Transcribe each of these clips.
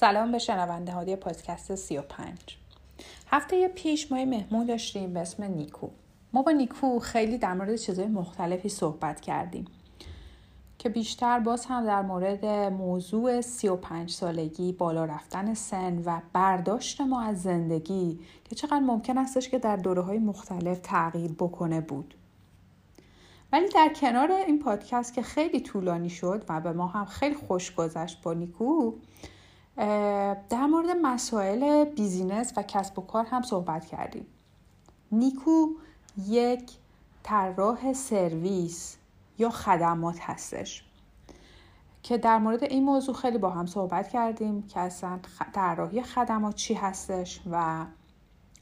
سلام به شنونده های پادکست 35 هفته پیش ما مهمون داشتیم به اسم نیکو. ما با نیکو خیلی در مورد چیزهای مختلفی صحبت کردیم که بیشتر باز هم در مورد موضوع 35 سالگی بالا رفتن سن و برداشت ما از زندگی که چقدر ممکن استش که در دوره های مختلف تغییر بکنه بود. ولی در کنار این پادکست که خیلی طولانی شد و به ما هم خیلی خوش گذشت با نیکو در مورد مسائل بیزینس و کسب و کار هم صحبت کردیم. نیکو یک طراح سرویس یا خدمات هستش که در مورد این موضوع خیلی با هم صحبت کردیم که اصلا طراحی خدمات چی هستش و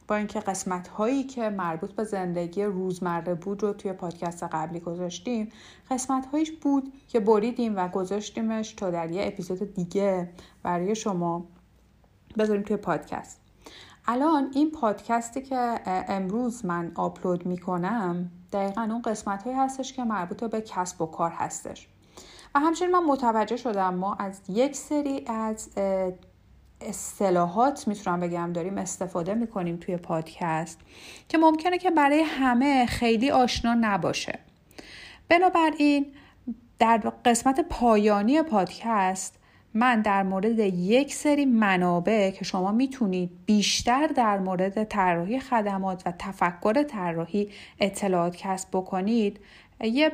با اینکه قسمت هایی که مربوط به زندگی روزمره بود رو توی پادکست قبلی گذاشتیم قسمت هایش بود که بریدیم و گذاشتیمش تا در یه اپیزود دیگه برای شما بذاریم توی پادکست. الان این پادکستی که امروز من آپلود می‌کنم دقیقا اون قسمت هایی هستش که مربوط به کسب و کار هستش. و همچنین من متوجه شدم ما از یک سری از اصطلاحات می‌تونم بگم داریم استفاده می‌کنیم توی پادکست که ممکنه که برای همه خیلی آشنا نباشه. بنابراین در قسمت پایانی پادکست من در مورد یک سری منابع که شما می‌تونید بیشتر در مورد طراحی خدمات و تفکر طراحی اطلاعات کسب بکنید یه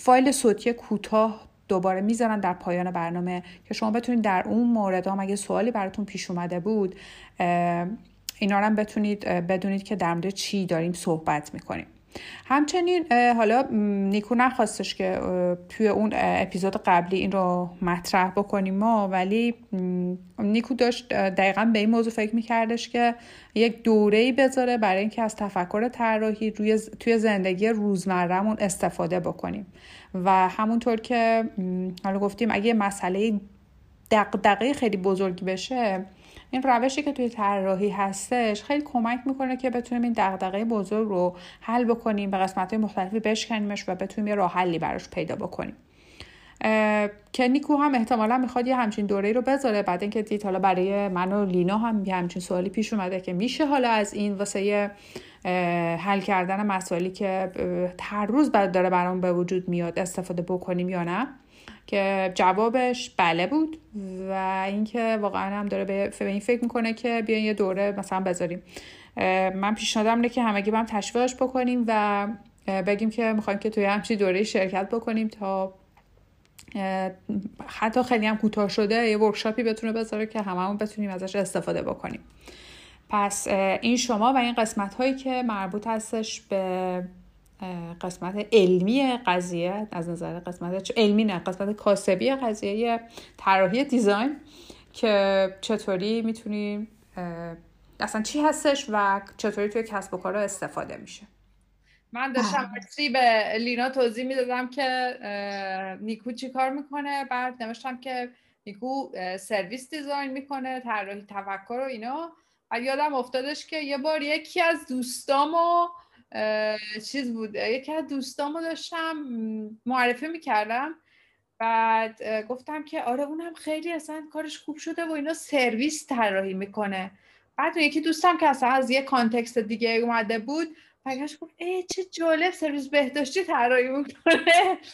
فایل صوتی کوتاه دوباره می‌ذارن در پایان برنامه. که شما بتونید در اون مورد هم اگه سوالی براتون پیش اومده بود اینا هم بتونید بدونید که در مورد چی داریم صحبت می‌کنیم. همچنین حالا نیکو نخواستش که توی اون اپیزود قبلی این رو مطرح بکنیم ما ولی نیکو داشت دقیقا به این موضوع فکر میکردش که یک دوره بذاره برای اینکه از تفکر طراحی روی توی زندگی روزمرهمون استفاده بکنیم. و همونطور که حالا گفتیم اگه مسئله دقدقه خیلی بزرگی بشه این روشی که توی طراحی هستش خیلی کمک می‌کنه که بتونیم این دغدغه بزرگ رو حل بکنیم به قسمت های مختلفی بشکنیمش و بتونیم یه راه حلی براش پیدا بکنیم. که نیکو هم احتمالا می‌خواد یه همچین دوره رو بذاره. بعد اینکه دید حالا برای من و لینا هم یه همچین سوالی پیش اومده که میشه حالا از این واسه حل کردن مسائلی که هر روز داره برام به وجود میاد استفاده بکنیم یا نه. که جوابش بله بود و اینکه واقعا هم داره به این فکر می‌کنه که بیاین یه دوره مثلا بذاریم. من پیشنهادم اینه که همگی هم تشویقش بکنیم و بگیم که می‌خوایم که توی همچی دوره شرکت بکنیم تا حتی خیلی هم کوتاه شده یه ورکشاپی بتونه بذاره که هممون بتونیم ازش استفاده بکنیم. پس این شما و این قسمت هایی که مربوط هستش به قسمت علمی قضیه از نظر قسمت علمی نه قسمت کاسبی قضیه طراحی دیزاین که چطوری می‌تونیم اصلا چی هستش و چطوری توی کسب و کار استفاده میشه من داشتم بله. به لینا توضیح می‌دادم که نیکو چی کار می‌کنه بعد نوشتم که نیکو سرویس دیزاین می‌کنه طراحی تفکر و اینا و یادم افتادش که یه بار یکی از دوستامو چیز بود یکی از دوستامو داشتم معرفی می‌کردم. بعد گفتم که آره اونم خیلی اصلا کارش خوب شده و اینا سرویس طراحی می‌کنه. بعد یکی دوستم که اصلا از یه context دیگه اومده بود برگشت گفت ای چه جالب سرویس بهداشتی طراحی می‌کنه.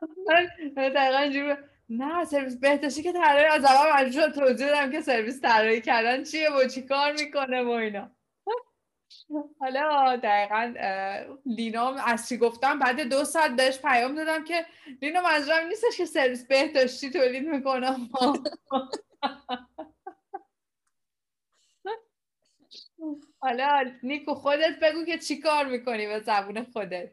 دقیقا نه سرویس بهداشتی که طراحی از اول مجبور توضیح دادم که سرویس طراحی کردن چیه و چی کار می‌کنه و اینا. حالا دقیقا لینا از چی گفتم؟ بعد دو ساعت بهش پیام دادم که لینا منظورم نیستش که سرویس بهداشتی تولید می‌کنم حالا نیکو خودت بگو که چی کار می‌کنی به زبون خودت.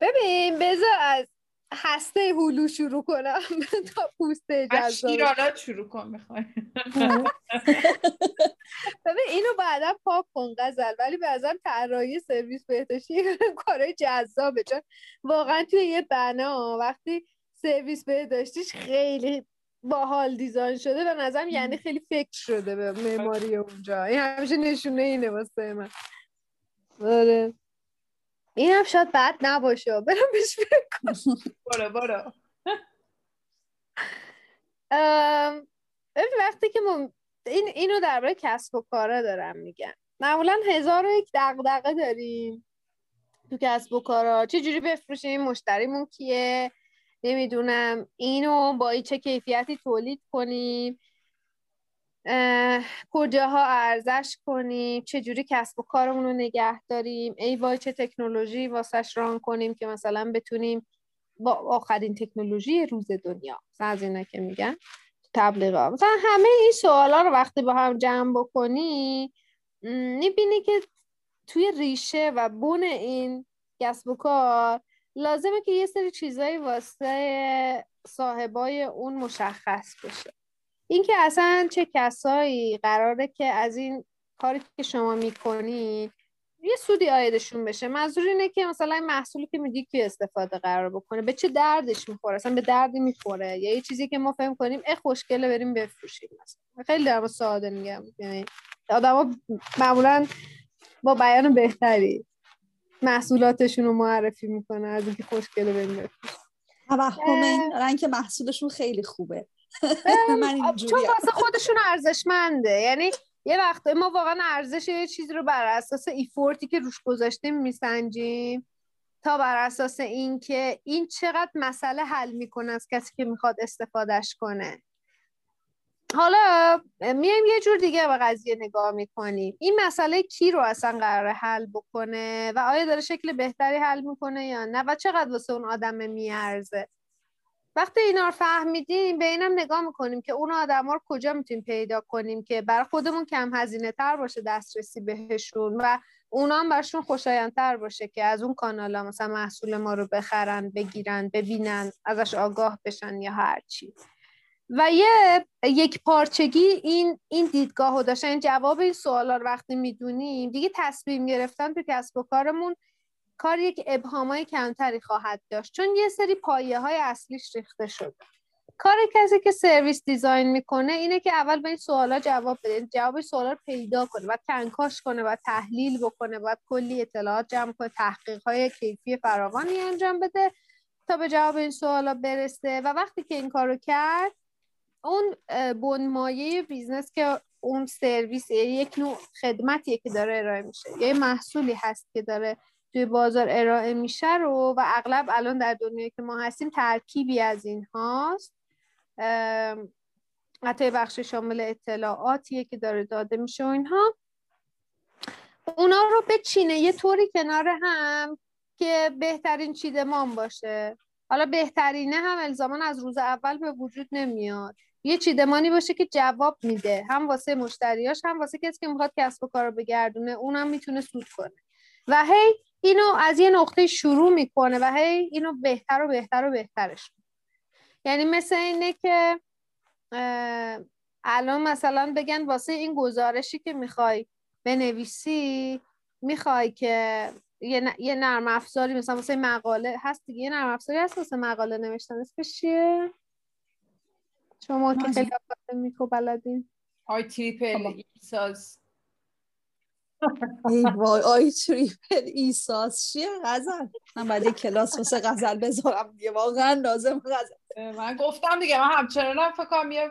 ببین بذار از هسته هلو شروع کنم تا پوست جذاب شروع کن می‌خوای. ببین اینو بعدا پاک کن غزل ولی ازم طراحی سرویس بهداشتی کارهای جذابه. چون واقعا توی یه بنا وقتی سرویس بهداشتیش خیلی باحال دیزاین شده به نظرم یعنی خیلی فکر شده به معماری اونجا. این همیشه نشونه اینه واسه من. آره. این هم شاید بد نباشه. برم بهش برو برو. وقتی که این اینو درباره کسب و کارا دارم میگن معمولا هزار و یک دغدغه داریم تو کسب و کارا. چه جوری بفروشیم؟ مشتریمون کیه؟ نمی‌دونم. اینو با چه کیفیتی تولید کنیم؟ کجاها ارزش کنیم؟ چه جوری کسب و کارمون رو نگه داریم؟ ای وای چه تکنولوژی واسش ران کنیم که مثلا بتونیم با آخرین تکنولوژی روز دنیا. از اینا که میگن تبلیغات. مثلا همه این سوالا رو وقتی با هم جمع بکنی می‌بینی که توی ریشه و بون این کسب و کار لازمه که یه سری چیزایی واسه صاحبای اون مشخص بشه. اینکه اصلا چه کسایی قراره که از این کاری که شما می‌کنید یه سودی آیدشون بشه. منظور اینه که مثلا این محصولی که میدی که استفاده قرار بکنه؟ به چه دردش می‌خوره؟ اصلا به دردی می‌خوره؟ یا یه چیزی که ما فهم کنیم اه خوشگله بریم بفروشیم مثلا. خیلی در ساده میگم. یعنی آدما معمولا با بیان بهتری محصولاتشون رو معرفی می‌کنه از اینکه خوشگله بریم بفروشیم. توهم این دارن که محصولشون خیلی خوبه. من چون واسه خودشون ارزشمنده. یعنی یه وقت ما واقعا ارزش یه چیزی رو بر اساس ایفورتی که روش گذاشتیم میسنجیم تا بر اساس اینکه این چقدر مسئله حل می‌کنه از کسی که می‌خواد استفادهش کنه. حالا میایم یه جور دیگه به قضیه نگاه می‌کنیم. این مسئله کی رو اصلا قراره حل بکنه و آیا داره شکل بهتری حل می‌کنه یا نه و چقدر واسه اون آدم میارزه؟ وقتی اینا رو فهمیدیم به اینم نگاه می‌کنیم که اون آدم رو کجا می‌تونیم پیدا کنیم که برای خودمون کم هزینه تر باشه دسترسی بهشون و اونا هم برشون خوشایندتر باشه که از اون کانال ها مثلا محصول ما رو بخرن بگیرن ببینن ازش آگاه بشن یا هرچی و یه یک پارچگی این این دیدگاه رو داشتن. این جواب این سوالا رو وقتی می‌دونیم دیگه تصمیم گرفتن تو کسب و کارمون کار یک ابهامای کمتری خواهد داشت چون یه سری پایه های اصلیش ریخته شده. کار کسی که سرویس دیزاین می‌کنه اینه که اول به این سوالا جواب بده جواب سوالا رو پیدا کنه و کنکاش کنه و تحلیل بکنه و کلی اطلاعات جمع کنه تحقیق های کیفی فراوانی انجام بده تا به جواب این سوالا برسه. و وقتی که این کارو کرد اون بنمایه business که اون سرویس یک نوع خدمتیه که داره ارائه میشه یه محصولی هست که داره توی بازار ارائه میشه رو و اغلب الان در دنیایی که ما هستیم ترکیبی از این هاست. حتی بخش شامل اطلاعاتیه که داره داده میشه و اینها. اونا رو بچینه یه طوری کنار هم که بهترین چیدمان باشه. حالا بهترینه هم الزامان از روز اول به وجود نمیاد. یه چیدمانی باشه که جواب میده. هم واسه مشتریاش هم واسه کسی که می‌خواد کسب و کار رو بگردونه. اونم می‌تونه سود کنه. و هی اینو از یه نقطه شروع می‌کنه و هی اینو بهتر و بهتر و بهترش یعنی مثل اینه که الان مثلا بگن واسه این گزارشی که می‌خوای بنویسی می‌خوای که یه, یه نرم افزاری مثلا واسه مقاله هست دیگه یه نرم افزاری هست واسه مقاله نوشتن. اسمش چیه؟ شما که خیلی میکو بلدین آی تریپل ساز ای وای آی تریپل ایساس. چیه؟ غزل. من بعد کلاس واسه غزل بذارم دیگه. واقعا لازم غزل. من گفتم دیگه من همچنان فکر کنم یه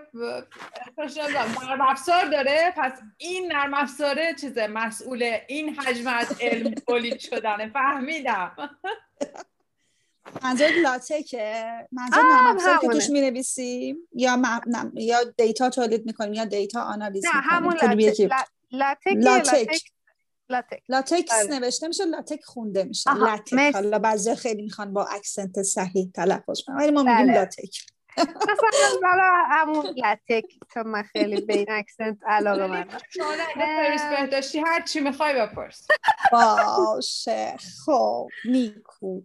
نرم افزار داره. پس این نرم افزاره چیزه مسئول این حجم از علم تولید شدنه. فهمیدم. منظور لاتکه؟ منظور نرم افزار که توش می یا یا data تولید می‌کنیم یا data آنالیز نه همون لاتک لاتک. لاتک. لاتکس نوشته میشه لاتک خونده میشه. لاتک. حالا بعضی خیلی می‌خوان با accent صحیح تلفظ کنن ولی ما میگیم بله. لاتک. مثلا همون لاتک چون من خیلی به این اکسنت علاقه من بهداشتی هر چی می‌خوای بپرس. باشه. خب نیکو.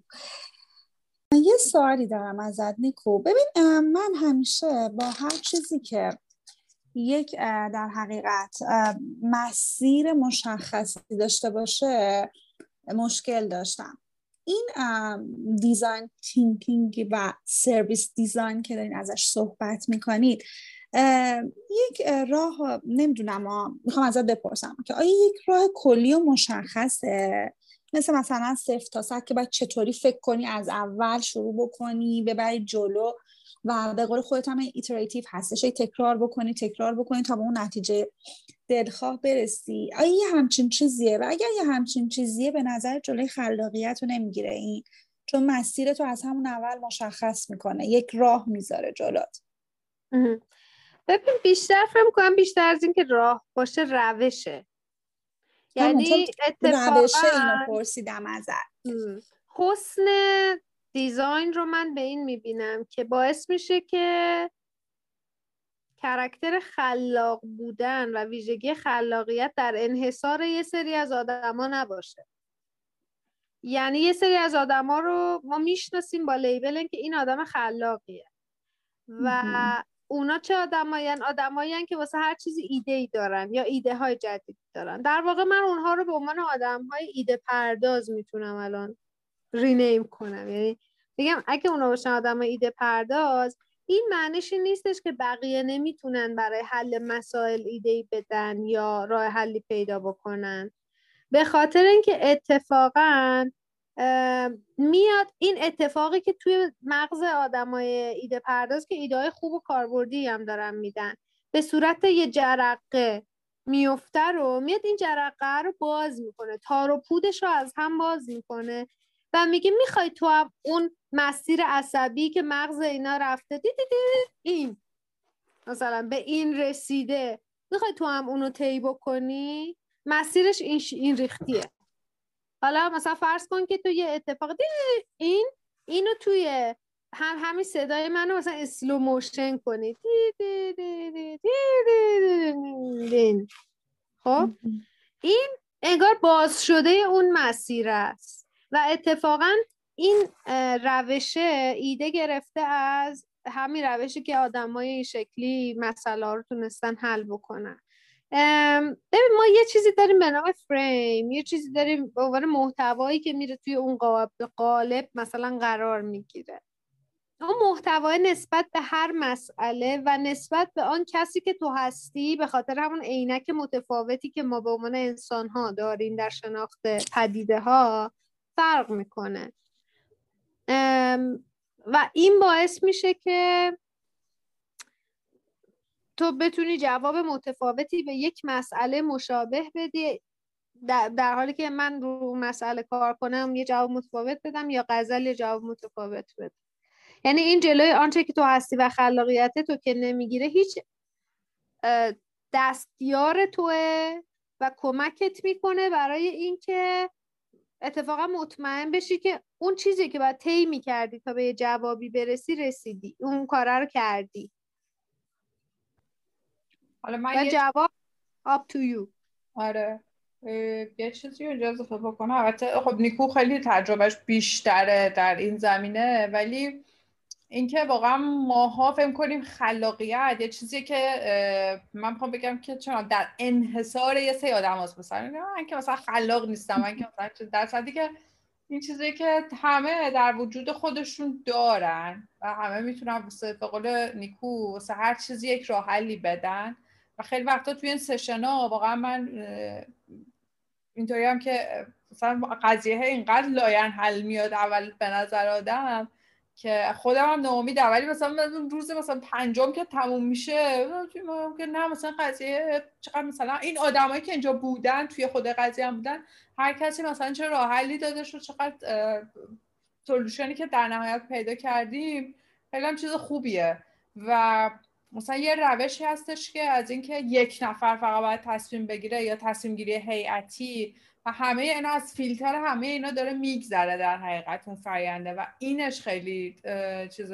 یه سوالی دارم ازت نیکو. ببین من همیشه با هر چیزی که یک در حقیقت مسیر مشخصی داشته باشه مشکل داشتم. این design thinking و service design که دارین ازش صحبت می‌کنید یک راه نمی‌دونم می‌خوام ازت بپرسم که آیا یک راه کلی و مشخصه؟ مثل مثلا صفر تا صد که باید چطوری فکر کنی از اول شروع بکنی ببری جلو. و به قول خودت هم iterative هستش. تکرار بکنی تکرار بکنی تا به اون نتیجه دلخواه برسی. آیا یه همچین چیزیه. و اگر یه همچین چیزیه به نظر جلوی خلاقیت رو نمی‌گیره این. چون مسیر تو از همون اول مشخص می‌کنه. یک راه می‌ذاره جلوت. ببین بیشتر فکر می‌کنم بیشتر از اینکه راه باشه روشه. یعنی اتفاقا اینو پرسیدم ازت. حسن دیزاین رو من به این می‌بینم که باعث میشه که کرکتر خلاق بودن و ویژگی خلاقیت در انحصار یه سری از آدما نباشه. یعنی یه سری از آدما رو ما می‌شناسیم با لیبل که این آدم خلاقیه. و اونا چه آدمایین آدمایی که واسه هر چیزی ایده ای دارن یا ایده های جدید دارن. در واقع من اونها رو به عنوان آدم های ایده پرداز می‌تونم الان رینیم کنم. یعنی بگم اگه اونا باشن آدم ایده پرداز این معنیش نیستش که بقیه نمی‌تونن برای حل مسائل ایده ای بدن یا راه حلی پیدا بکنن. به خاطر اینکه اتفاقا میاد این اتفاقی که توی مغز آدمای ایده پرداز که ایده های خوب و کاربردی هم دارن میدن به صورت یه جرقه میفته رو میاد این جرقه رو باز می‌کنه تار و پودش رو از هم باز می‌کنه. و میگه می‌خوای تو هم اون مسیر عصبی که مغز اینا رفته دی دی دی این. مثلا به این رسیده. می‌خوای تو هم اونو طی بکنی؟ مسیرش این, این ریختیه. حالا مثلا فرض کن که تو یه اتفاق این اینو توی هم همین صدای منو مثلا slow motion کنی. خب؟ این انگار باز شده اون مسیر است. و اتفاقا این روشه ایده گرفته از همین روشی که آدمای این شکلی مسئله رو تونستن حل بکنن. ببین ما یه چیزی داریم به نام فریم یه چیزی داریم به عنوان محتوایی که میره توی اون قالب مثلا قرار می‌گیره. اون محتوای نسبت به هر مسئله و نسبت به آن کسی که تو هستی به خاطر همون عینک متفاوتی که ما به عنوان انسان ها داریم در شناخت پدیده ها فرق می‌کنه. و این باعث میشه که تو بتونی جواب متفاوتی به یک مسئله مشابه بدی در, حالی که من رو مسئله کار کنم یه جواب متفاوت بدم یا غزل یه جواب متفاوت بدم. یعنی این جلوی آنچه که تو هستی و خلاقیت تو که نمی‌گیره هیچ دستیار توه و کمکت می‌کنه برای اینکه اتفاقا مطمئن بشی که اون چیزی که باید طی می‌کردی تا به یه جوابی برسی رسیدی. اون کاره رو کردی. حالا من یه... جواب up to you. آره. یه چیزی رو اجازه بکنم. البته خب نیکو خیلی تجربهش بیشتره در این زمینه ولی اینکه واقعا ماها فهم کنیم خلاقیت یه چیزی که من می‌خوام بگم که چرا در انحصار یه سری آدم هست مثلا من که مثلا خلاق نیستم من که مثلا در صدی که این چیزی که همه در وجود خودشون دارن و همه می‌تونن به قول نیکو واسه هر چیزی یک راه حلی بدن. و خیلی وقتا توی این session ها واقعا من اینطوری هم که مثلا قضیه اینقدر لاینحل میاد اول به نظر آدم که خودم هم ناامیدم ولی مثلا روز مثلا پنجم که تموم میشه که نه مثلا قضیه چقدر مثلا این آدمایی که اینجا بودن توی خود قضیه هم بودن هر کسی مثلا چه راه حلی داده شد چقدر سولوشنی که در نهایت پیدا کردیم خیلی هم چیز خوبیه. و مثلا یه روشی هستش که از اینکه یک نفر فقط باید تصمیم بگیره یا تصمیم گیری هیئتی و همه اینا از فیلتر همه اینا داره میگذره در حقیقت اون فریانده و اینش خیلی چیز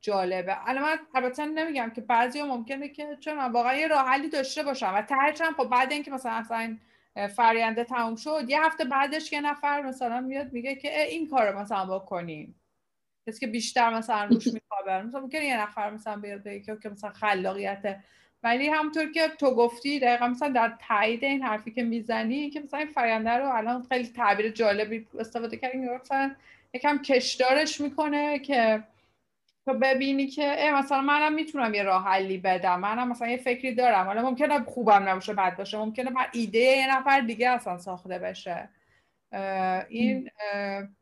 جالبه. الان من البته نمیگم که بعضی ممکنه که چون واقعا یه راه حلی داشته باشم و تهش خب بعد اینکه مثلا اصلا فریانده تموم شد یه هفته بعدش یه نفر مثلا میاد میگه که این کار مثلا بکنیم. کسی که بیشتر مثلا روش میخوابه. مثلا ممکنه یه نفر مثلا بیاد بگه که مثلا خلاقیت ولی همونطور که تو گفتی دقیقا مثلا در تایید این حرفی که می‌زنی که مثلا این فرینده رو الان خیلی تعبیر جالبی استفاده کردیم مثلا یکم کشدارش می‌کنه که تو ببینی که مثلا منم می‌تونم یه راه حلی بدم منم مثلا یه فکری دارم. حالا ممکنه خوبم نباشه بد باشه ممکنه بر ایده یه نفر دیگه اصلا ساخته بشه. این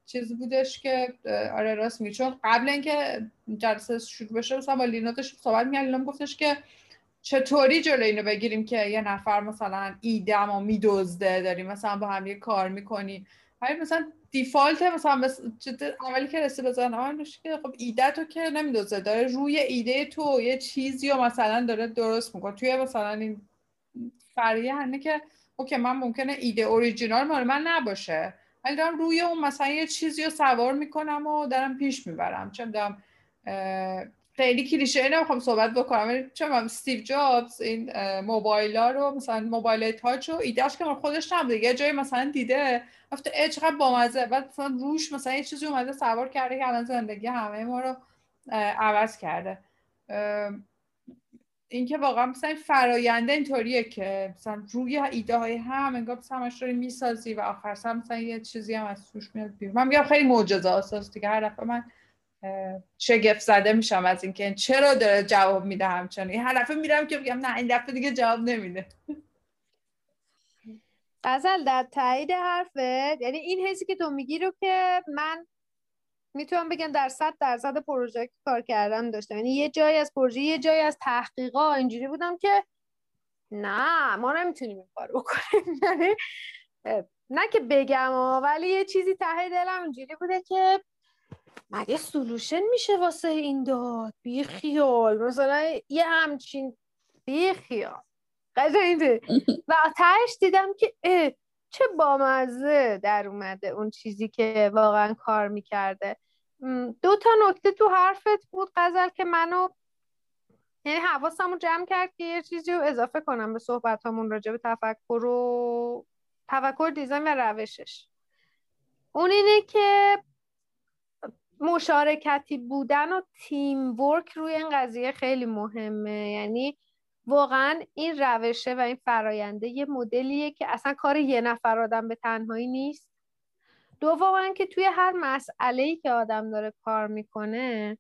چیز بودش که آره راست میگه چون قبل اینکه جلسه شروع بشه مثلا با لینا داشت صحبت می‌کردیم گفتش که چطوری جلو اینو بگیریم که یه نفر مثلا ایدم و میدزده؟ داریم مثلا با هم یه کار می‌کنی. ولی مثلا دیفالت مثلا اولی که رسه بزن که خب ایده تو که نمیدوزه داره روی ایده تو یه چیزی رو مثلا داره درست می‌کنه. توی مثلا این اینه که OK من ممکنه ایده اوریجینال مال من نباشه ولی دارم روی اون مثلا یه چیزی رو سوار می‌کنم و دارم پیش می‌برم. چون دارم خیلی کلیشه نمی‌خوام صحبت بکنم چون استیو جابز این موبایل ها رو مثلا موبایل touch رو ایده‌ش که خودش نبوده. یه جایی مثلا دیده گفته ای چقدر بامزه. بعد مثلا روش مثلا یه چیزی اومده سوار کرده که الان زندگی همه ما رو عوض کرده. اینکه واقعا مثلا فراینده اینطوریه که مثلا روی ایده های هم انگار مثلا همش رو می‌سازی و آخر مثلا یه چیزی هم از توش میاد بیرون. من میگم خیلی معجزه اساس دیگه هر دفعه من شگفت زده میشم از اینکه چرا داره جواب میده همچنان. هر دفعه میرم که بگم نه این دفعه دیگه جواب نمیده. غزل در تایید حرفت؟ یعنی این حسی که تو میگی رو که من می‌تونم بگم در صد درصد پروژه کار کردم داشتم. یعنی یه جایی از پروژه یه جایی از تحقیقا اینجوری بودم که نه ما نمی‌تونیم این کار بکنیم. یعنی نه که بگم ولی یه چیزی ته دلم اینجوری بوده که مگه سلوشن میشه واسه این داد؟ بی خیال مثلا یه همچین بی خیال و تهش دیدم که چه بامزه در اومده اون چیزی که واقعا کار می‌کرده. دو تا نکته تو حرفت بود غزل که منو یعنی حواسمو جمع کرد که یه چیزی رو اضافه کنم به صحبت همون راجع به تفکر و تفکر دیزاین و روشش. اون اینه که مشارکتی بودن و تیم ورک روی این قضیه خیلی مهمه. یعنی واقعا این روشه و این فراینده یه مدلیه که اصلا کار یه نفر آدم به تنهایی نیست. دوما که توی هر مسئله که آدم داره کار می‌کنه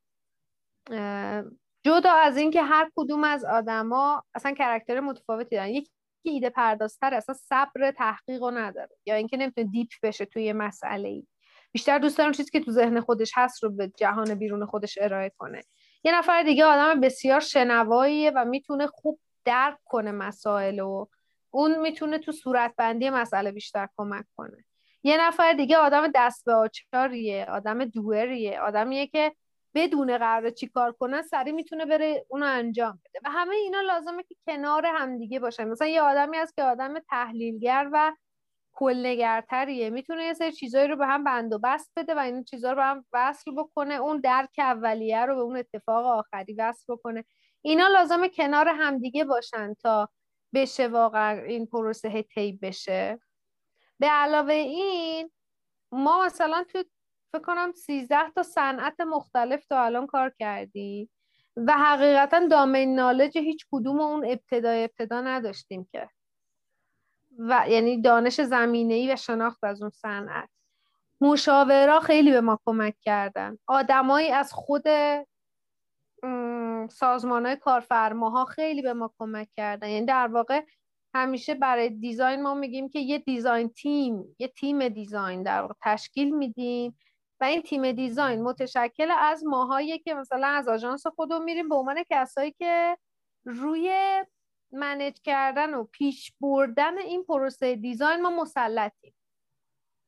جدا از اینکه هر کدوم از آدما اصلا کرکتر متفاوتی دارن. یکی ایده پردازتر اصلا صبر تحقیق رو نداره یا اینکه نمی‌تونه دیپ بشه توی مسئله ای بیشتر دوست دارم چیزی که تو ذهن خودش هست رو به جهان بیرون خودش ارائه کنه. یه نفر دیگه آدم بسیار شنواییه و می‌تونه خوب درک کنه مسائل و اون می‌تونه تو صورتبندی مسئله بیشتر کمک کنه. یه نفر دیگه آدم دست به آچاریه آدم دوریه آدمیه که بدون قرار چی کار کنه سریع می‌تونه بره اونو انجام بده. و همه اینا لازمه که کنار همدیگه باشن. مثلا یه آدمی هست که آدم تحلیلگر و کلنگرتریه. می‌تونه یه سری چیزایی رو به هم بند و بست بده و این چیزها رو به هم وصل بکنه. اون درک اولیه رو به اون اتفاق آخری وصل بکنه. اینا لازمه کنار همدیگه باشن تا بشه واقعا این پروسه طی بشه. به علاوه این ما مثلا تو فکر کنم 13 تا صنعت مختلف تا الان کار کردیم و حقیقتا دامین نالج هیچ کدوم اون ابتدای ابتدا نداشتیم که. و یعنی دانش زمینه ای و شناخت از اون صنعت. مشاورا خیلی به ما کمک کردن. آدمایی از خود سازمان های کارفرماها خیلی به ما کمک کردن. یعنی در واقع همیشه برای design ما میگیم که یه design team یه تیم design در واقع تشکیل میدیم و این تیم design متشکل از ماهایی که مثلا از آژانس خودمون میریم به عنوان کسایی که روی manage کردن و پیش بردن این پروسه design ما مسلطیم.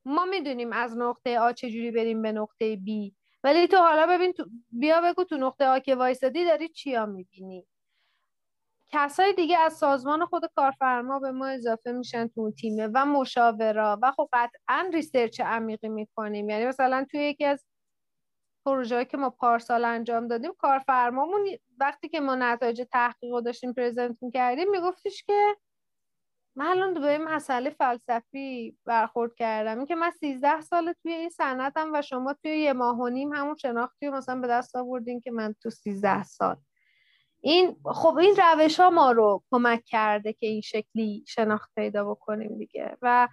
ما می‌دونیم از نقطه آ چجوری بریم به نقطه B. ولی تو حالا ببین تو بیا بگو تو نقطه آ که وایسادی داری چیا می‌بینی؟ کسای دیگه از سازمان خود کارفرما به ما اضافه میشن تو تیمه و مشاورا و خب قطعا research عمیقی می‌کنیم. یعنی مثلا توی یکی از پروژه که ما پارسال انجام دادیم کارفرمامون وقتی که ما نتایج تحقیق رو داشتیم present می‌کردیم میگفتش که من الان به مسئله فلسفی برخورد کردم. این که من 13 سال توی این صنعتم و شما توی یه ماه و نیم همون شناختی مثلا به دست آوردین که من تو 13 سال. این خب این روش ها ما رو کمک کرده که این شکلی شناخت پیدا بکنیم دیگه. و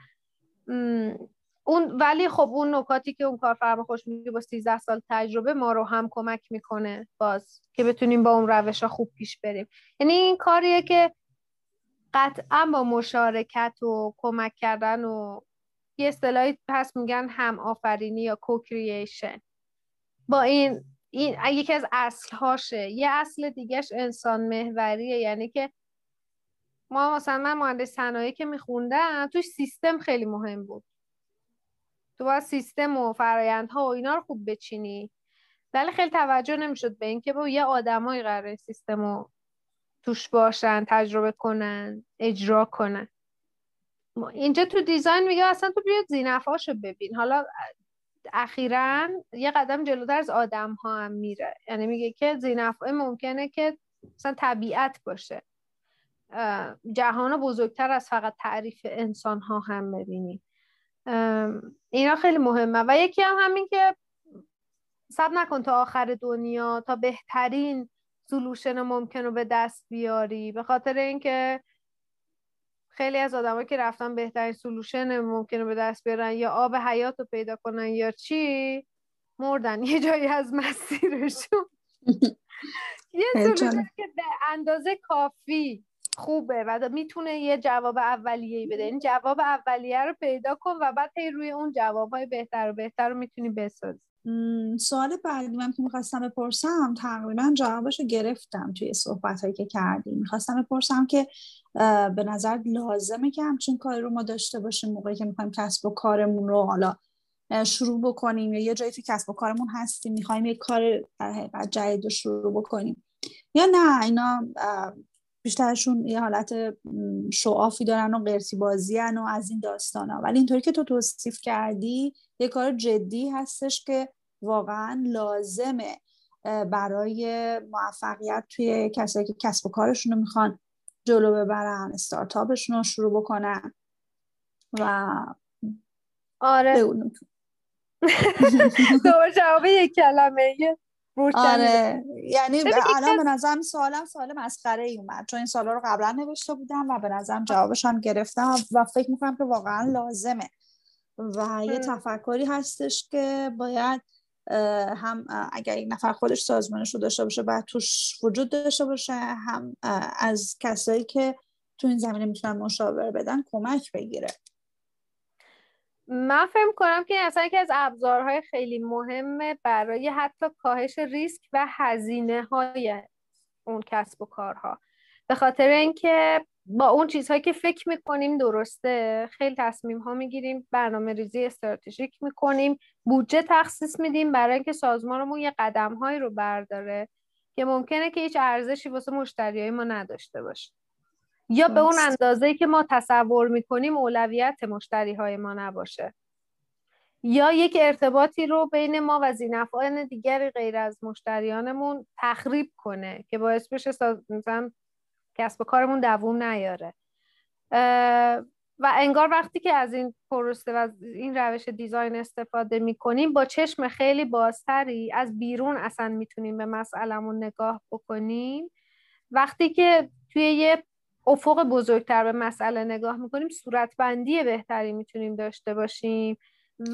ولی خب اون نکاتی که اون کارفرما خوش میگه با 13 سال تجربه ما رو هم کمک می‌کنه باز که بتونیم با اون روش ها خوب پیش بریم. یعنی این کاریه که قطعا با مشارکت و کمک کردن و یه اصطلاحی پس میگن هم آفرینی یا کوکرییشن با این این یکی از اصلهاشه. یه اصل دیگهش انسان محوریه. یعنی که ما مثلا من مهندس صنایع که میخوندم توش سیستم خیلی مهم بود. تو باید سیستم و فرایندها و اینا رو خوب بچینی. ولی خیلی توجه نمی‌شد به اینکه با یه آدمایی قرار سیستم رو توش باشن تجربه کنن اجرا کنن. اینجا تو دیزاین میگه اصلا تو بیاد زینفاشو ببین. حالا اخیرا یه قدم جلوتر از آدم ها هم میره. یعنی میگه که زینفعه ممکنه که مثلا طبیعت باشه. جهان بزرگتر از فقط تعریف انسان ها هم ببینی. اینا خیلی مهمه. و یکی هم همین که سب نکن تا آخر دنیا تا بهترین سلوشن ممکن رو به دست بیاری. به خاطر اینکه خیلی از آدمایی که رفتن بهترین سلوشن ممکنه به دست بیارن یا آب حیات رو پیدا کنن یا چی مردن. یه جایی از مسیرشون. یه سلوشن که به اندازه کافی خوبه. و می‌تونه یه جواب اولیه بده. این جواب اولیه رو پیدا کن و بعد هی روی اون جواب های بهتر و بهتر رو می‌تونی بسازی. سوال بعدی من که می‌خواستم بپرسم تقریبا جوابش رو گرفتم توی صحبت هایی که کردیم. می‌خواستم بپرسم که به نظر لازمه که همچین کاری رو ما داشته باشیم موقعی که می‌خوایم کسب و کارمون رو حالا شروع بکنیم یا یه جایی تو کسب و کارمون هستیم می‌خوایم یه کار در حقیقت جدید رو شروع بکنیم؟ یا نه اینا بیشترشون یه حالت شعافی دارن و قرتی بازی و از این داستان ها ولی اینطوری که تو توصیف کردی یه کار جدی هستش که واقعا لازمه برای موفقیت توی کسایی که کسب و کارشون رو می‌خوان جلو ببرن استارتاپشون رو شروع بکنن و آره. دوباره جواب یک کلمه آره. یعنی الان به نظرم سوالم سوال مسخره ای اومد. چون این سوالا رو قبلا نوشته بودم و به نظرم جوابش هم گرفتم و فکر می‌کنم که واقعا لازمه. و یه تفکری هستش که باید هم اگر یک نفر خودش سازمانش رو داشته باشه باید توش وجود داشته باشه هم از کسایی که تو این زمینه می‌تونن مشاوره بدن کمک بگیره. من فهم کنم که اصلا یکی از ابزارهای خیلی مهمه برای حتی کاهش ریسک و هزینه های اون کسب و کارها. به خاطر اینکه با اون چیزهایی که فکر می‌کنیم درسته خیلی تصمیم ها می‌گیریم برنامه ریزی استراتژیک می‌کنیم بودجه تخصیص میدیم برای اینکه سازمانمون یه قدم هایی رو برداره که ممکنه که هیچ ارزشی واسه مشتری ما نداشته باشه. یا به اون اندازه که ما تصور می‌کنیم اولویت مشتری های ما نباشه. یا یک ارتباطی رو بین ما و زینفعان دیگری غیر از مشتریانمون تخریب کنه که باعث بشه مثلا کسب و کارمون دووم نیاره. و انگار وقتی که از این پروسه و این روش دیزاین استفاده می‌کنیم با چشم خیلی بازتری از بیرون اصلا می‌تونیم به مسئلهمون نگاه بکنیم. وقتی که توی یه افق بزرگتر به مسئله نگاه می‌کنیم صورتبندی بهتری می‌تونیم داشته باشیم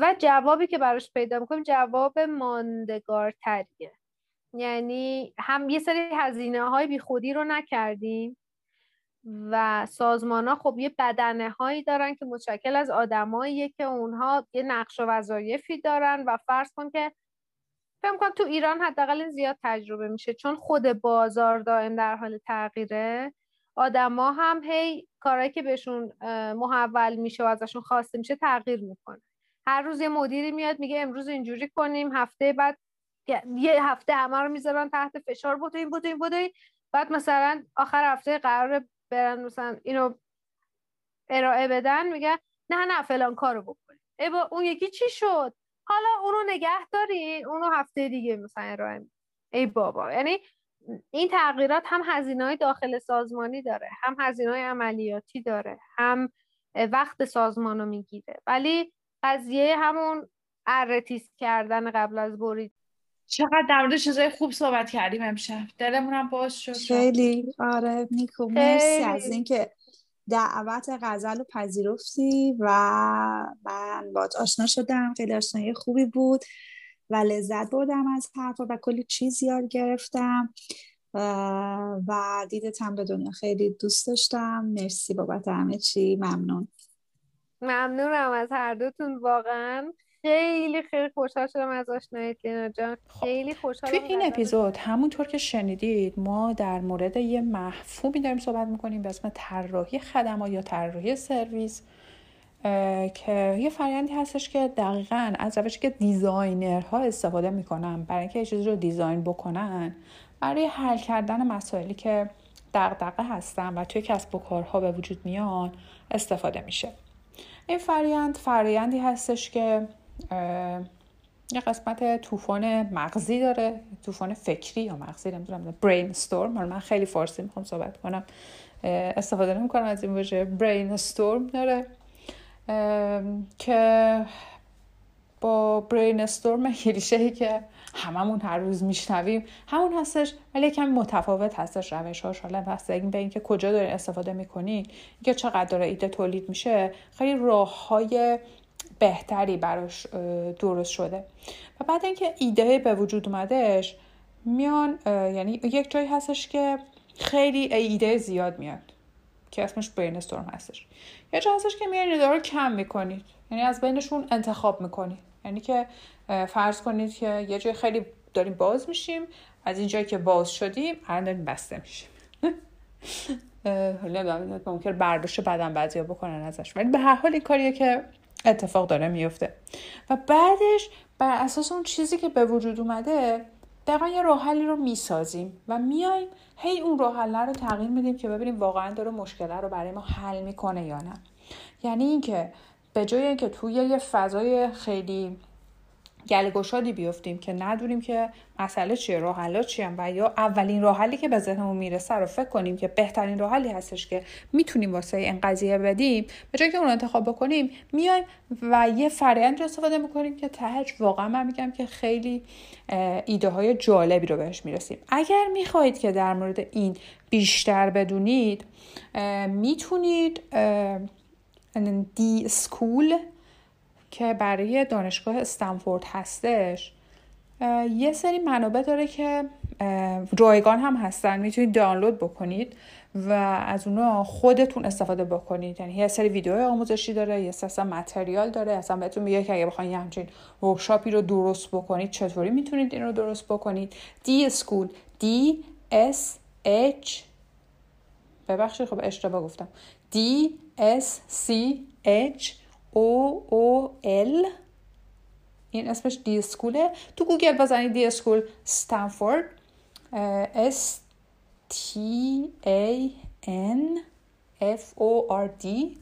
و جوابی که براش پیدا می‌کنیم جواب ماندگارتریه. یعنی هم یه سری هزینه های بی خودی رو نکردیم و سازمان ها خب یه بدنه هایی دارن که متشکل از آدماییه که اونها یه نقش و وظایفی دارن و فرض کن که فکر کنم تو ایران حداقل زیاد تجربه میشه چون خود بازار دائم در حال تغییره. آدما هم هی کارهایی که بهشون محول میشه و ازشون خواسته میشه تغییر می‌کنه هر روز یه مدیری میاد میگه امروز اینجوری کنیم هفته بعد یه هفته همه رو می‌ذارن تحت فشار بودین بودین بودین بعد مثلا آخر هفته قرار برن مثلا اینو ارائه بدن میگه نه نه فلان کارو بکنیم ای اون یکی چی شد؟ حالا اونو نگه دارین اونو هفته دیگه مثلا ارائه ای بابا یعنی این تغییرات هم هزینه های داخل سازمانی داره هم هزینه های عملیاتی داره هم وقت سازمان رو می‌گیره. ولی قضیه همون ارتیس کردن قبل از برید. چقدر در مورد چیزای خوب صحبت کردیم امشب. دلمونم باز شد. خیلی. آره. نیکو مرسی از اینکه دعوت غزل رو پذیرفتی و من باید آشنا شدم. خیلی آشنایی خوبی بود. و لذت بردم از حرفا و کلی چیز یاد گرفتم. و دیدتم به دنیا خیلی دوست داشتم. مرسی بابت همه چی. ممنون. ممنونم از هر دوتون. واقعا خیلی خیلی خوشحال شدم از آشناییت لینا جان. خیلی خوشحالم توی این اپیزود همونطور که شنیدید ما در مورد یه مفهومی داریم صحبت می‌کنیم به اسم طراحی خدمات یا طراحی سرویس. که یه فرآیندی هستش که دقیقا از روشی که دیزاینرها استفاده می‌کنن برای اینکه یه چیزی رو دیزاین بکنن برای حل کردن مسائلی که دغدغه هستن و توی کسب و کارها به وجود میان استفاده میشه. این فرایند فرایندی هستش که یه قسمت طوفان مغزی داره طوفان فکری یا مغزی نمی‌دونم برین استورم من خیلی فارسی می‌خوام صحبت کنم. استفاده نمی‌کنم از این واژه برین استورم داره. که با برین استورم کلیشه که هممون هر روز میشنویم همون هستش ولی کمی متفاوت هستش روش هاش حالا بستگی به اینکه کجا داری استفاده می‌کنی اینکه چقدر داره ایده تولید میشه خیلی راه های بهتری براش درست شده. و بعد اینکه ایده به وجود اومدهش میان یعنی یک جایی هستش که خیلی ایده زیاد میاد. که اسمش برین استورم هستش. یه جایی هستش که میان ایده رو کم می‌کنید. یعنی از بینشون انتخاب می‌کنید. یعنی که فرض کنید که یه جای خیلی داریم باز میشیم. از این جایی که باز شدیم الان داریم بسته میشیم. حالا ممکن برداشت بعدم بعضیا بکنن ازش. ولی به هر حال این کاریه که اتفاق داره میفته و بعدش بر اساس اون چیزی که به وجود اومده دقیقا یه راه رو می‌سازیم و میایم هی اون راه رو تغییر میدیم که ببینیم واقعا داره مشکل رو برای ما حل می‌کنه یا نه. یعنی اینکه به جای اینکه توی یه فضای خیلی گل گشادی بیفتیم که ندونیم که مسئله چیه راه حلا چیه و یا اولین راه حلی که به ذهنمون می‌رسه رو فکر کنیم که بهترین راه حلی هستش که می‌تونیم واسه این قضیه بدیم. به جای که اون انتخاب بکنیم میایم و یه فرآیند استفاده می‌کنیم که تهج واقعا من میگم که خیلی ایده های جالبی رو بهش می‌رسیم. اگر می‌خواهید که در مورد این بیشتر بدونید می‌تونید دی سکول که برای دانشگاه استنفورد هستش یه سری منابع داره که رایگان هم هستن. می‌تونید دانلود بکنید و از اونا خودتون استفاده بکنید. یعنی یه سری ویدیو آموزشی داره یه سری material داره. اصلا بهتون میگه که اگه بخواید یه همچین workshop ی رو درست بکنید چطوری می‌تونید این رو درست بکنید؟ d.school D S H ببخشید خب اشتباه گفتم. D S C H O O L این اسمش d.school ه تو گوگل بزنید d.school Stanford S T A N F O R D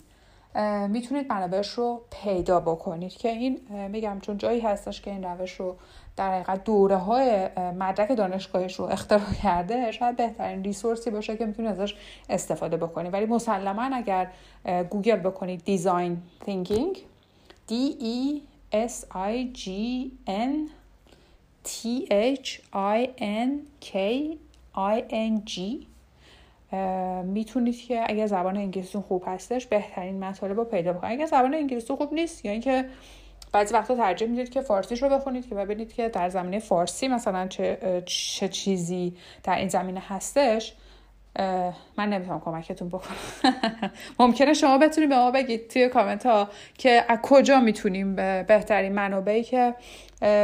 می‌تونید منابعش رو پیدا بکنید. که این میگم چون جایی هستش که این روش رو در حقیقت دوره های مدرک دانشگاهش رو اختراع کرده شاید بهترین resource ی باشه که می‌تونید ازش استفاده بکنید ولی مسلما اگر گوگل بکنید design thinking D E S I G N T H I N K I N G می‌تونید که اگر زبان انگلیسی خوب هستش بهترین مطالب رو پیدا بکنید. اگر زبان انگلیسی خوب نیست یا اینکه بعضی وقتا ترجیح می‌دید که فارسیش رو بخونید که ببینید که در زمینه فارسی مثلا چه, چه چیزی در این زمینه هستش. من نمی‌تونم کمکتون بکنم. ممکنه شما بتونید به ما بگید توی کامنت ها که از کجا می‌تونیم بهترین منابعی که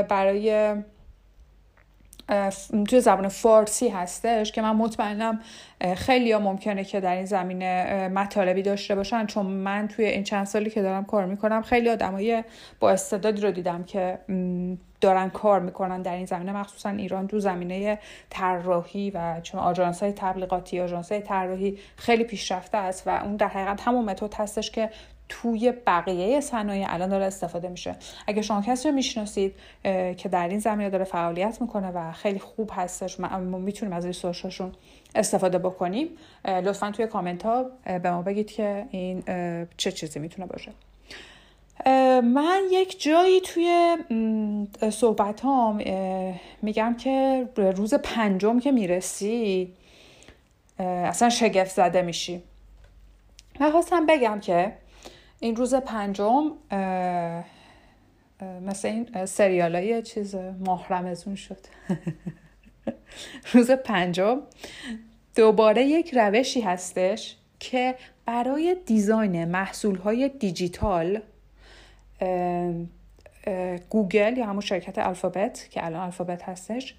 برای توی زبان فارسی هستش که من مطمئنم خیلی ها ممکنه که در این زمینه مطالبی داشته باشن. چون من توی این چند سالی که دارم کار می‌کنم خیلی آدمای با استعدادی رو دیدم که دارن کار می‌کنن در این زمینه. مخصوصا ایران تو زمینه طراحی و چون آژانس های تبلیغاتی آژانس های طراحی خیلی پیشرفته است و اون در حقیقت همون متد هستش که توی بقیه صنایع الان داره استفاده میشه. اگه شما کسی رو می‌شناسید که در این زمینه داره فعالیت می‌کنه و خیلی خوب هستش ما می‌تونیم از ریسورسشون استفاده بکنیم لطفا توی کامنت ها به ما بگید که این چه چیزی می‌تونه باشه. من یک جایی توی صحبت هام میگم که روز پنجم که می‌رسی اصلا شگفت زده میشی. من خواستم بگم که این روز پنجم مثل این سریال های چیز ماه شد. روز پنجم دوباره یک روشی هستش که برای دیزاین محصول های دیجیتال گوگل یا همون شرکت الفابت که الان الفابت هستش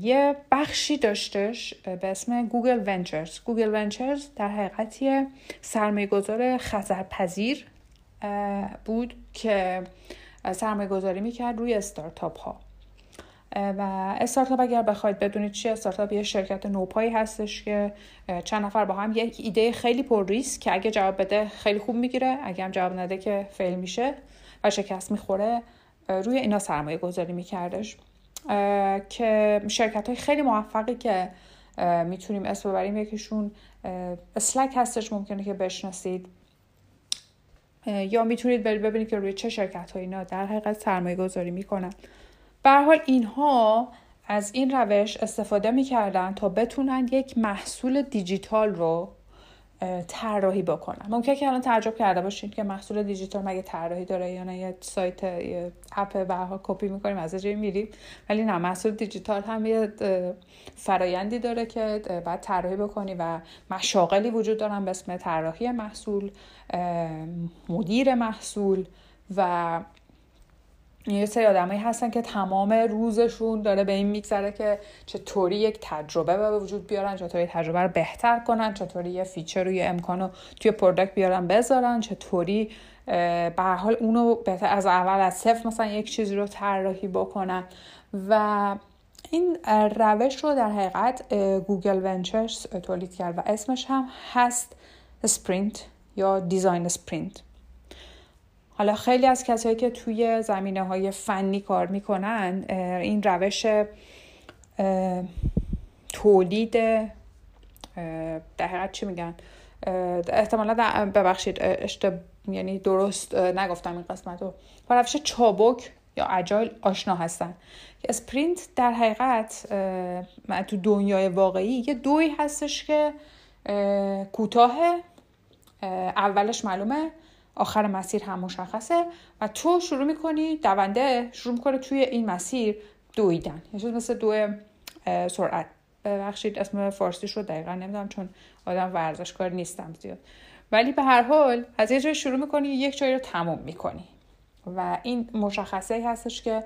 یه بخشی داشتش به اسم Google Ventures. Google Ventures در حقیقت یه سرمایه گذار خطرپذیر بود که سرمایه گذاری می‌کرد روی استارتاپ ها و استارتاپ اگر بخواید بدونید چی استارتاپ یه شرکت نوپایی هستش که چند نفر با هم یک ایده خیلی پر ریسک که اگه جواب بده خیلی خوب می‌گیره اگه هم جواب نده که fail میشه و شکست می‌خوره روی اینا سرمایه گذاری میکردش. که شرکت های خیلی موفقی که می‌تونیم اسم ببریم یکیشون اسلک هستش ممکنه که بشناسید. یا می‌تونید ببینید که روی چه شرکت های اینا در حقیقت سرمایه گذاری می‌کنن. به حال اینها از این روش استفاده می‌کردن تا بتونن یک محصول دیجیتال رو طراحی بکنن ممکنه که الان تعجب کرده باشین که محصول دیجیتال مگه طراحی داره یا نه یه سایت یه اپ به کپی می‌کنیم از جایی میریم. ولی نه محصول دیجیتال هم یه فرایندی داره که بعد طراحی بکنی و مشاغلی وجود دارن به اسم طراحی محصول مدیر محصول و یه سری آدمایی هستن که تمام روزشون داره به این میگذره که چطوری یک تجربه به وجود بیارن چطوری تجربه رو بهتر کنن چطوری یه feature رو یه امکان رو توی product بیارن بذارن چطوری به حال اونو بهتر از اول از صفر مثلا یک چیزی رو طراحی بکنن. و این روش رو در حقیقت Google Ventures تولید کرد و اسمش هم هست sprint یا design sprint. حالا خیلی از کسایی که توی زمینه های فنی کار می‌کنن این روش تولید در حقیقت چی میگن؟ احتمالا ببخشید اشتب یعنی درست نگفتم این قسمت رو. با روش چابک یا اجایل آشنا هستن. اسپرینت در حقیقت تو دنیای واقعی یه دوی هستش که کوتاه اولش معلومه آخر مسیر هم مشخصه و تو شروع می‌کنی دونده شروع می‌کنه توی این مسیر دویدن. یه مثل دو سرعت. ببخشید اسم فارسیش رو دقیقا نمی‌دونم چون آدم ورزشکار نیستم زیاد. ولی به هر حال از یه جای شروع می‌کنی یک جایی رو تموم می‌کنی. و این مشخصه هستش که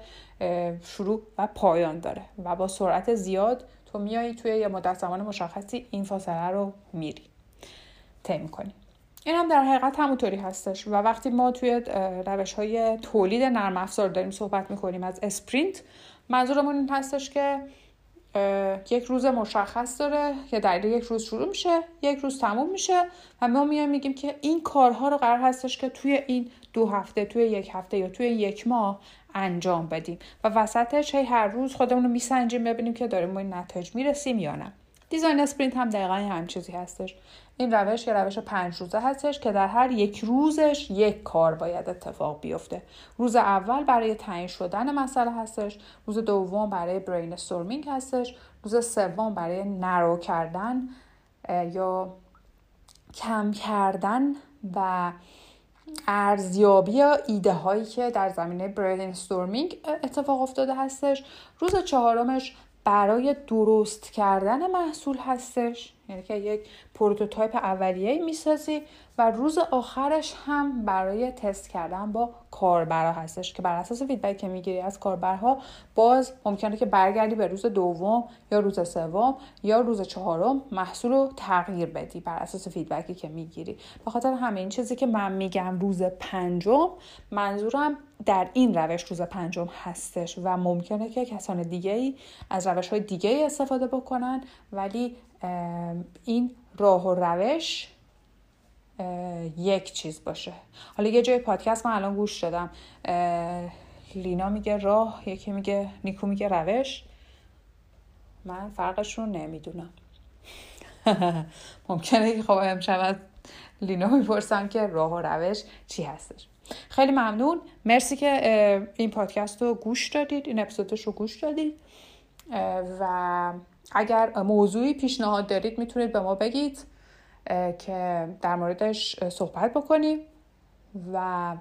شروع و پایان داره و با سرعت زیاد تو میایی توی یه مدت زمان مشخصی این فاصله رو میری. طی می‌کنی. این هم در حقیقت همونطوری هستش. و وقتی ما توی روش های تولید نرم افزار داریم صحبت می‌کنیم از اسپرینت منظورمون این هستش که یک روز مشخص داره که در یک روز شروع میشه یک روز تموم میشه و ما میایم میگیم که این کارها رو قرار هستش که توی این دو هفته توی یک هفته یا توی یک ماه انجام بدیم. و وسطش هر روز خودمون رو میسنجیم ببینیم که داریم به این نتایج می‌رسیم یا نه. design sprint هم دقیقا هم چیزی هستش. این روش یه روش پنج روزه هستش که در هر یک روزش یک کار باید اتفاق بیفته. روز اول برای تعیین شدن مسئله هستش روز دوم برای brainstorming هستش روز سوم برای narrow کردن یا کم کردن و ارزیابی یا ایده هایی که در زمینه brainstorming اتفاق افتاده هستش. روز چهارمش برای درست کردن محصول هستش. یعنی که یک prototype اولیه می‌سازی و روز آخرش هم برای تست کردن با کاربرا هستش که بر اساس feedback که می‌گیری از کاربرها باز ممکنه که برگردی به روز دوم یا روز سوم یا روز چهارم محصول رو تغییر بدی بر اساس feedback ی که می‌گیری. به خاطر همه این چیزی که من میگم روز پنجم منظورم در این روش روز پنجم هستش و ممکنه که کسان دیگه ای از روش های دیگه استفاده بکنن ولی این راه و روش یک چیز باشه. حالا یه جای پادکست من الان گوش دادم. لینا میگه راه یکی میگه نیکو میگه روش. من فرقش رو نمی‌دونم. ممکنه که خب امشب لینا می‌پرسم که راه و روش چی هستش. خیلی ممنون. مرسی که این پادکست رو گوش دادید این اپیزودش رو گوش دادید. و اگر موضوعی پیشنهاد دارید می‌تونید به ما بگید. که در موردش صحبت بکنیم و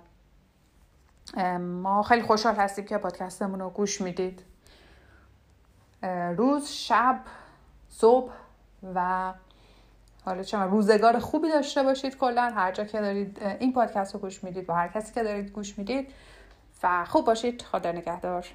ما خیلی خوشحال هستیم که پادکستمون رو گوش می‌دید. روز شب صبح و حالا چه روزگار خوبی داشته باشید کلا. هر جا که دارید این پادکست رو گوش می‌دید با هر کسی که دارید گوش می‌دید. و خوب باشید. خدا نگهدار.